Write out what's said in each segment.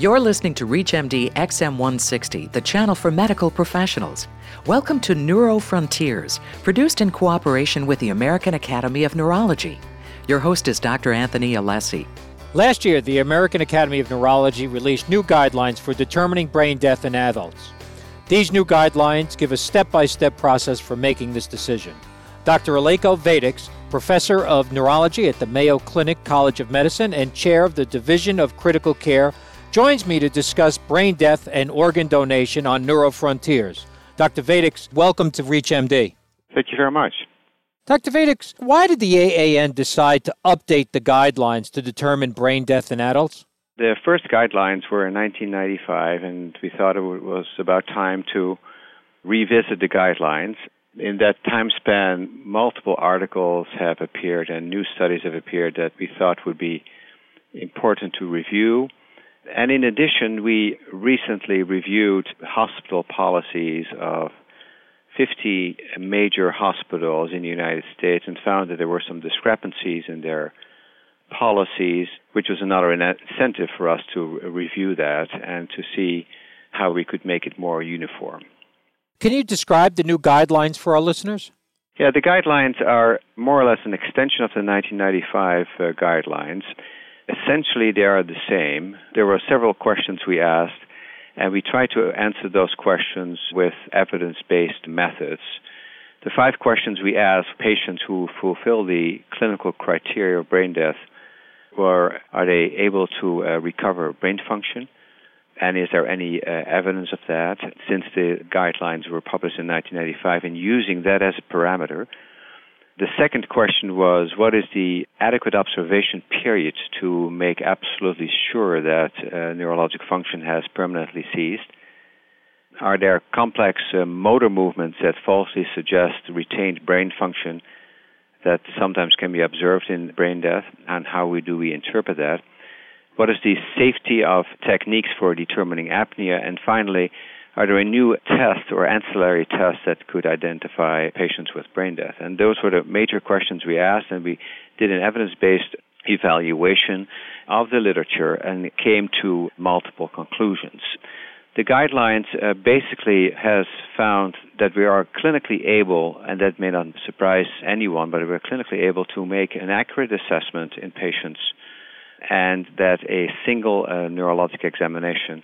You're listening to ReachMD XM160, the channel for medical professionals. Welcome to Neuro Frontiers, produced in cooperation with the American Academy of Neurology. Your host is Dr. Anthony Alessi. Last year, the American Academy of Neurology released new guidelines for determining brain death in adults. These new guidelines give a step by step process for making this decision. Dr. Eelco Wijdicks, professor of neurology at the Mayo Clinic College of Medicine and chair of the Division of Critical Care, joins me to discuss brain death and organ donation on Neurofrontiers. Dr. Wijdicks, welcome to ReachMD. Thank you very much. Dr. Wijdicks, why did the AAN decide to update the guidelines to determine brain death in adults? The first guidelines were in 1995, and we thought it was about time to revisit the guidelines. In that time span, multiple articles have appeared and new studies have appeared that we thought would be important to review and in addition, we recently reviewed hospital policies of 50 major hospitals in the United States and found that there were some discrepancies in their policies, which was another incentive for us to review that and to see how we could make it more uniform. Can you describe the new guidelines for our listeners? Yeah, the guidelines are more or less an extension of the 1995 uh, guidelines. Essentially, they are the same. There were several questions we asked, and we tried to answer those questions with evidence based methods. The five questions we asked patients who fulfill the clinical criteria of brain death were Are they able to uh, recover brain function? And is there any uh, evidence of that? Since the guidelines were published in 1995, and using that as a parameter, the second question was what is the adequate observation period to make absolutely sure that uh, neurologic function has permanently ceased? Are there complex uh, motor movements that falsely suggest retained brain function that sometimes can be observed in brain death? And how we, do we interpret that? What is the safety of techniques for determining apnea? And finally, are there a new tests or ancillary tests that could identify patients with brain death? And those were the major questions we asked, and we did an evidence based evaluation of the literature and came to multiple conclusions. The guidelines uh, basically has found that we are clinically able, and that may not surprise anyone, but we're clinically able to make an accurate assessment in patients, and that a single uh, neurologic examination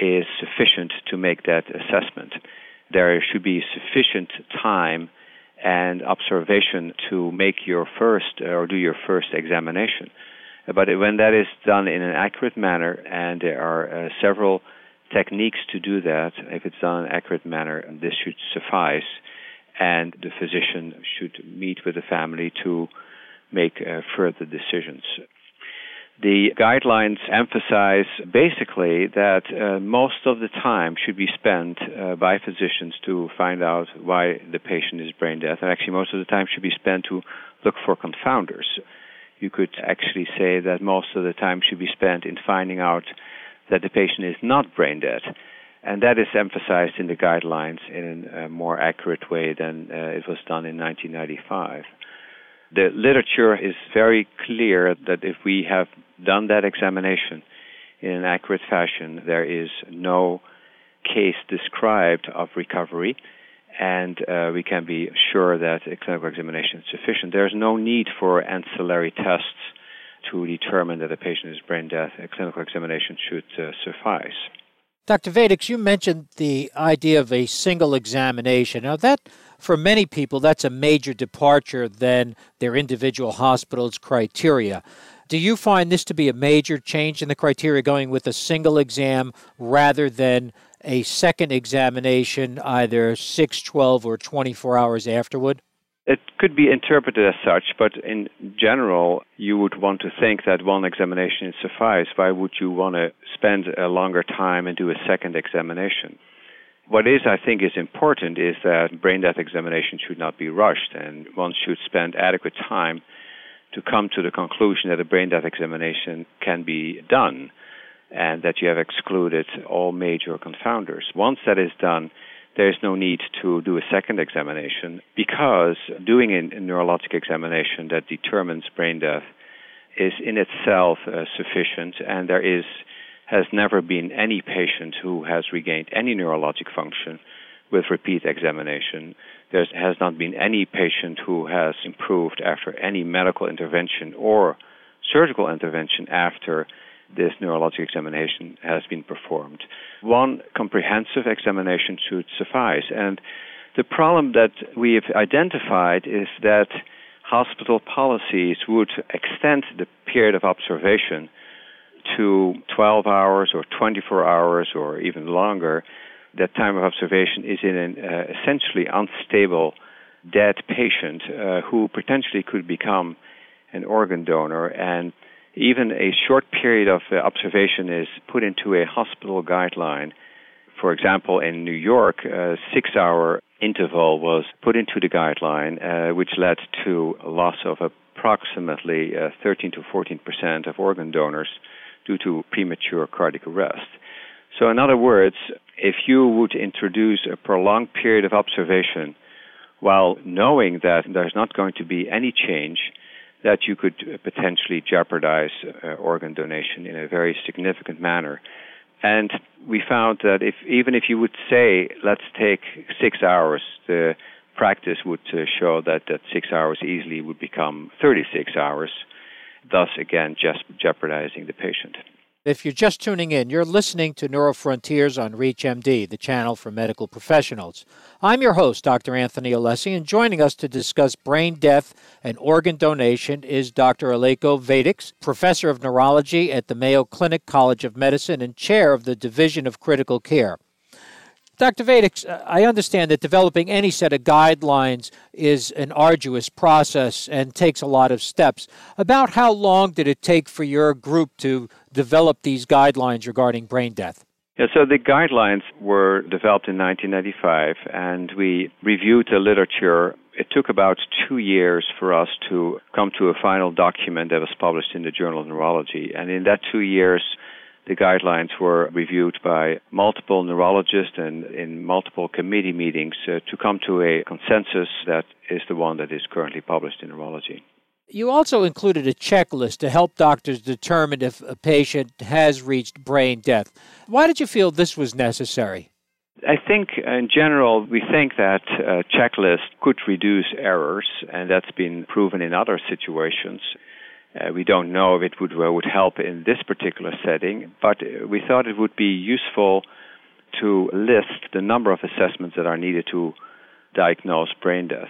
is sufficient to make that assessment. There should be sufficient time and observation to make your first or do your first examination. But when that is done in an accurate manner, and there are uh, several techniques to do that, if it's done in an accurate manner, this should suffice, and the physician should meet with the family to make uh, further decisions. The guidelines emphasize basically that uh, most of the time should be spent uh, by physicians to find out why the patient is brain dead, and actually most of the time should be spent to look for confounders. You could actually say that most of the time should be spent in finding out that the patient is not brain dead. And that is emphasized in the guidelines in a more accurate way than uh, it was done in 1995. The literature is very clear that if we have done that examination in an accurate fashion, there is no case described of recovery, and uh, we can be sure that a clinical examination is sufficient. There's no need for ancillary tests to determine that a patient is brain dead. A clinical examination should uh, suffice. Dr. Wijdicks, you mentioned the idea of a single examination. Now, that for many people, that's a major departure than their individual hospital's criteria. Do you find this to be a major change in the criteria going with a single exam rather than a second examination, either 6, 12, or 24 hours afterward? It could be interpreted as such, but in general, you would want to think that one examination is suffice. Why would you want to spend a longer time and do a second examination? What is, I think, is important is that brain death examination should not be rushed, and one should spend adequate time to come to the conclusion that a brain death examination can be done and that you have excluded all major confounders. Once that is done, there is no need to do a second examination because doing a, neurologic examination that determines brain death is in itself uh, sufficient, and there is has never been any patient who has regained any neurologic function with repeat examination. There has not been any patient who has improved after any medical intervention or surgical intervention after this neurologic examination has been performed. One comprehensive examination should suffice. And the problem that we have identified is that hospital policies would extend the period of observation to 12 hours or 24 hours or even longer, that time of observation is in an uh, essentially unstable dead patient uh, who potentially could become an organ donor. And even a short period of uh, observation is put into a hospital guideline. For example, in New York, a six hour interval was put into the guideline, uh, which led to loss of approximately uh, 13 to 14 percent of organ donors due to premature cardiac arrest. So, in other words, if you would introduce a prolonged period of observation while knowing that there's not going to be any change, that you could potentially jeopardize uh, organ donation in a very significant manner. And we found that if even if you would say, let's take six hours, the practice would uh, show that that six hours easily would become 36 hours thus again just jeopardizing the patient. If you're just tuning in, you're listening to Neurofrontiers on ReachMD, the channel for medical professionals. I'm your host, Dr. Anthony Alessi, and joining us to discuss brain death and organ donation is Dr. Eelco Wijdicks, professor of neurology at the Mayo Clinic College of Medicine and chair of the Division of Critical Care. Dr. Wijdicks, uh, I understand that developing any set of guidelines is an arduous process and takes a lot of steps. About how long did it take for your group to develop these guidelines regarding brain death? Yeah, so the guidelines were developed in 1995, and we reviewed the literature. It took about two years for us to come to a final document that was published in the Journal of Neurology. And in that two years, the guidelines were reviewed by multiple neurologists and in multiple committee meetings uh, to come to a consensus that is the one that is currently published in neurology. You also included a checklist to help doctors determine if a patient has reached brain death. Why did you feel this was necessary? I think in general, we think that a checklist could reduce errors, and that's been proven in other situations. Uh, we don't know if it would, uh, would help in this particular setting, but uh, we thought it would be useful to list the number of assessments that are needed to diagnose brain death.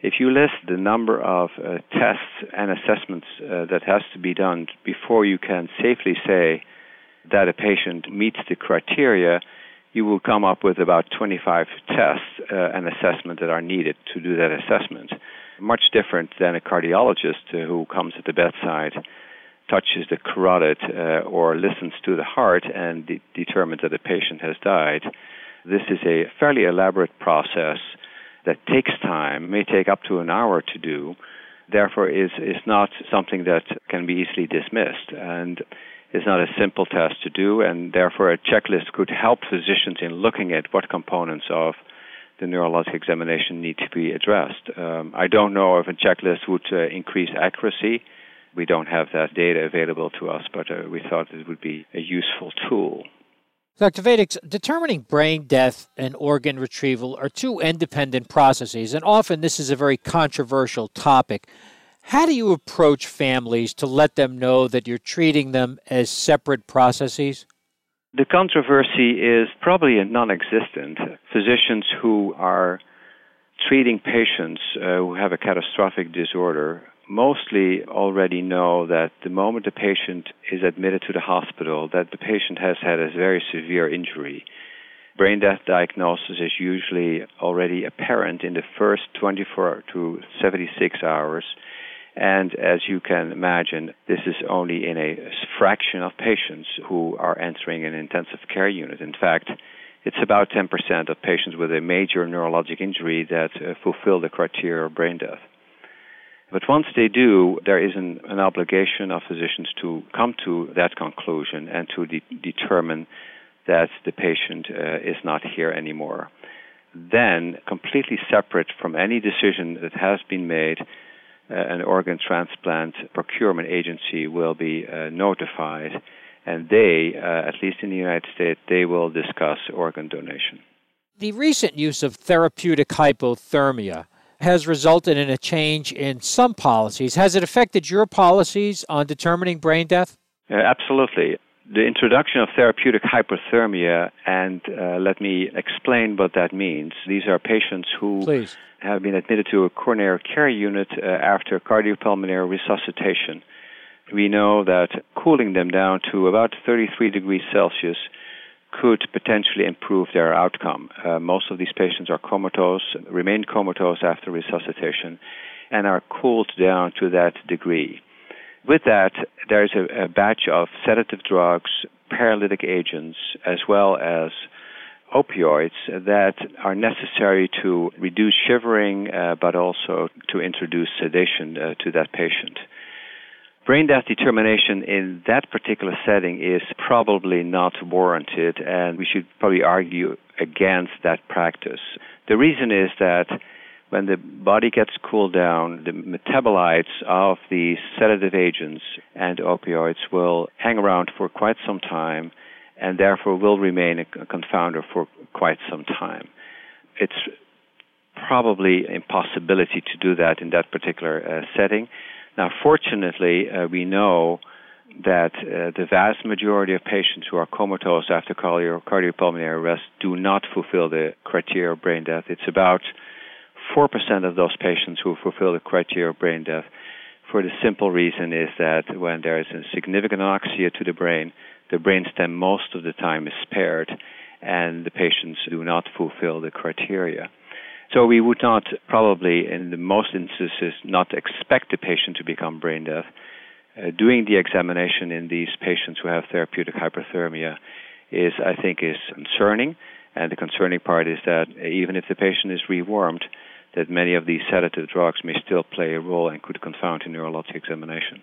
If you list the number of uh, tests and assessments uh, that has to be done before you can safely say that a patient meets the criteria, you will come up with about 25 tests uh, and assessments that are needed to do that assessment much different than a cardiologist who comes at the bedside, touches the carotid, uh, or listens to the heart and de- determines that the patient has died. This is a fairly elaborate process that takes time, may take up to an hour to do, therefore is, is not something that can be easily dismissed. And is not a simple test to do, and therefore a checklist could help physicians in looking at what components of the neurologic examination need to be addressed. Um, I don't know if a checklist would uh, increase accuracy. We don't have that data available to us, but uh, we thought it would be a useful tool. Dr. Wijdicks, determining brain death and organ retrieval are two independent processes, and often this is a very controversial topic. How do you approach families to let them know that you're treating them as separate processes? The controversy is probably non existent. Physicians who are treating patients uh, who have a catastrophic disorder mostly already know that the moment the patient is admitted to the hospital that the patient has had a very severe injury brain death diagnosis is usually already apparent in the first 24 to 76 hours and as you can imagine, this is only in a fraction of patients who are entering an intensive care unit. In fact, it's about 10% of patients with a major neurologic injury that uh, fulfill the criteria of brain death. But once they do, there is an, an obligation of physicians to come to that conclusion and to de- determine that the patient uh, is not here anymore. Then, completely separate from any decision that has been made, an organ transplant procurement agency will be uh, notified, and they, uh, at least in the United States, they will discuss organ donation. The recent use of therapeutic hypothermia has resulted in a change in some policies. Has it affected your policies on determining brain death? Uh, absolutely. The introduction of therapeutic hypothermia, and uh, let me explain what that means. These are patients who Please. have been admitted to a coronary care unit uh, after cardiopulmonary resuscitation. We know that cooling them down to about 33 degrees Celsius could potentially improve their outcome. Uh, most of these patients are comatose, remain comatose after resuscitation, and are cooled down to that degree. With that, there's a, a batch of sedative drugs, paralytic agents, as well as opioids that are necessary to reduce shivering, uh, but also to introduce sedation uh, to that patient. Brain death determination in that particular setting is probably not warranted, and we should probably argue against that practice. The reason is that when the body gets cooled down, the metabolites of the sedative agents and opioids will hang around for quite some time and therefore will remain a confounder for quite some time. It's probably impossibility to do that in that particular uh, setting. Now, fortunately, uh, we know that uh, the vast majority of patients who are comatose after cardio- cardiopulmonary arrest do not fulfill the criteria of brain death. It's about 4% of those patients who fulfill the criteria of brain death for the simple reason is that when there is a significant anoxia to the brain, the brainstem most of the time is spared and the patients do not fulfill the criteria. So we would not probably, in the most instances, not expect the patient to become brain deaf. Uh, doing the examination in these patients who have therapeutic hypothermia is, I think, is concerning. And the concerning part is that even if the patient is rewarmed, that many of these sedative drugs may still play a role and could confound a neurologic examination.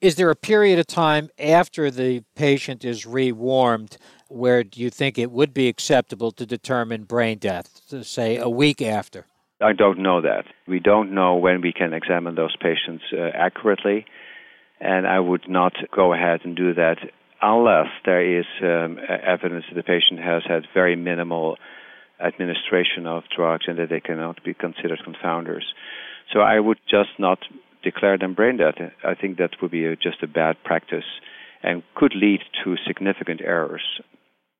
Is there a period of time after the patient is rewarmed where do you think it would be acceptable to determine brain death, say a week after? I don't know that. We don't know when we can examine those patients uh, accurately, and I would not go ahead and do that unless there is um, evidence that the patient has had very minimal administration of drugs and that they cannot be considered confounders. So I would just not declare them brain dead. I think that would be a, just a bad practice and could lead to significant errors.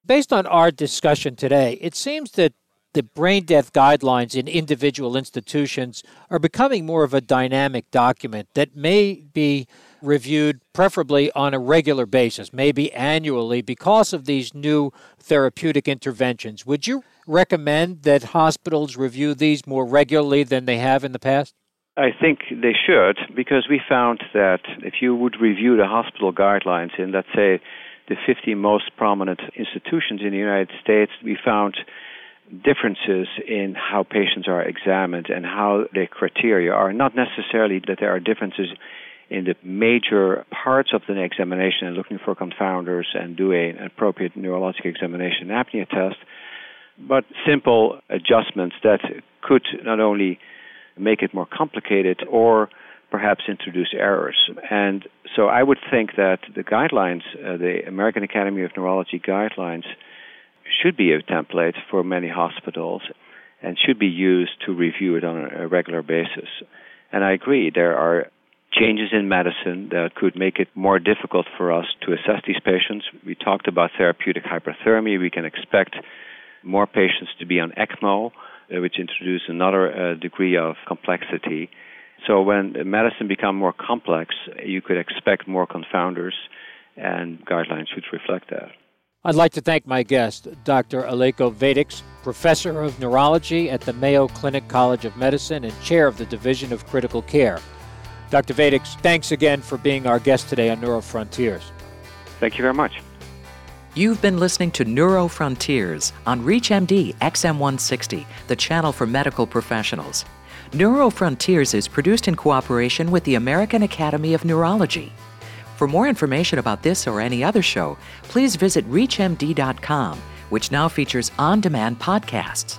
Based on our discussion today, it seems that the brain death guidelines in individual institutions are becoming more of a dynamic document that may be reviewed preferably on a regular basis, maybe annually, because of these new therapeutic interventions. Would you recommend that hospitals review these more regularly than they have in the past? I think they should, because we found that if you would review the hospital guidelines in, let's say, the 50 most prominent institutions in the United States, we found differences in how patients are examined and how the criteria are. Not necessarily that there are differences in the major parts of the examination and looking for confounders and do an appropriate neurologic examination apnea test, but simple adjustments that could not only make it more complicated or perhaps introduce errors. And so I would think that the guidelines, uh, the American Academy of Neurology guidelines, should be a template for many hospitals and should be used to review it on a regular basis. And I agree, there are changes in medicine that could make it more difficult for us to assess these patients. We talked about therapeutic hypothermia. We can expect more patients to be on ECMO, uh, which introduces another uh, degree of complexity. So when medicine become more complex, you could expect more confounders, and guidelines should reflect that. I'd like to thank my guest, Dr. Eelco Wijdicks, professor of neurology at the Mayo Clinic College of Medicine and chair of the Division of Critical Care. Dr. Wijdicks, thanks again for being our guest today on Neurofrontiers. Thank you very much. You've been listening to Neurofrontiers on ReachMD XM160, the channel for medical professionals. Neurofrontiers is produced in cooperation with the American Academy of Neurology. For more information about this or any other show, please visit ReachMD.com, which now features on demand podcasts.